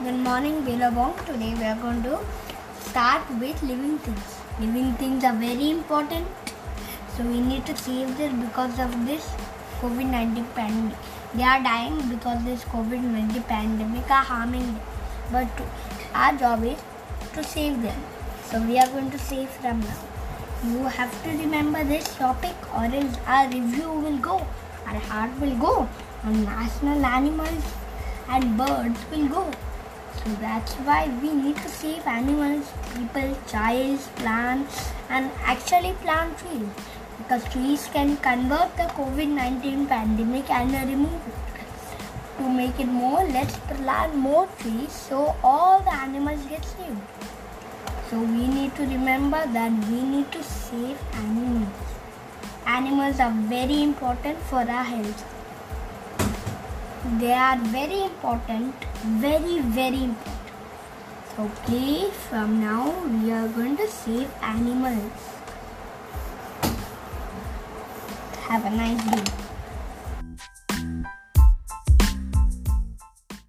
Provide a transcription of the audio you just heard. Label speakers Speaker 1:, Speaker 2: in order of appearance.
Speaker 1: Good morning, Billabong. Today we are going to start with living things. Living things are very important. So we need to save them because of this COVID-19 pandemic. They are dying because this COVID-19 pandemic are harming them. But our job is to save them. So we are going to save them now. You have to remember this topic or else our review will go. Our heart will go. Our national animals and birds will go. So that's why we need to save animals, people, child, plants, and actually plant trees. Because trees can convert the COVID 19 pandemic and remove it. To make it more, let's plant more trees so all the animals get saved. So we need to remember that we need to save animals. Animals are very important for our health. They are very important, very, very important. Okay, from now we are going to save animals. Have a nice day.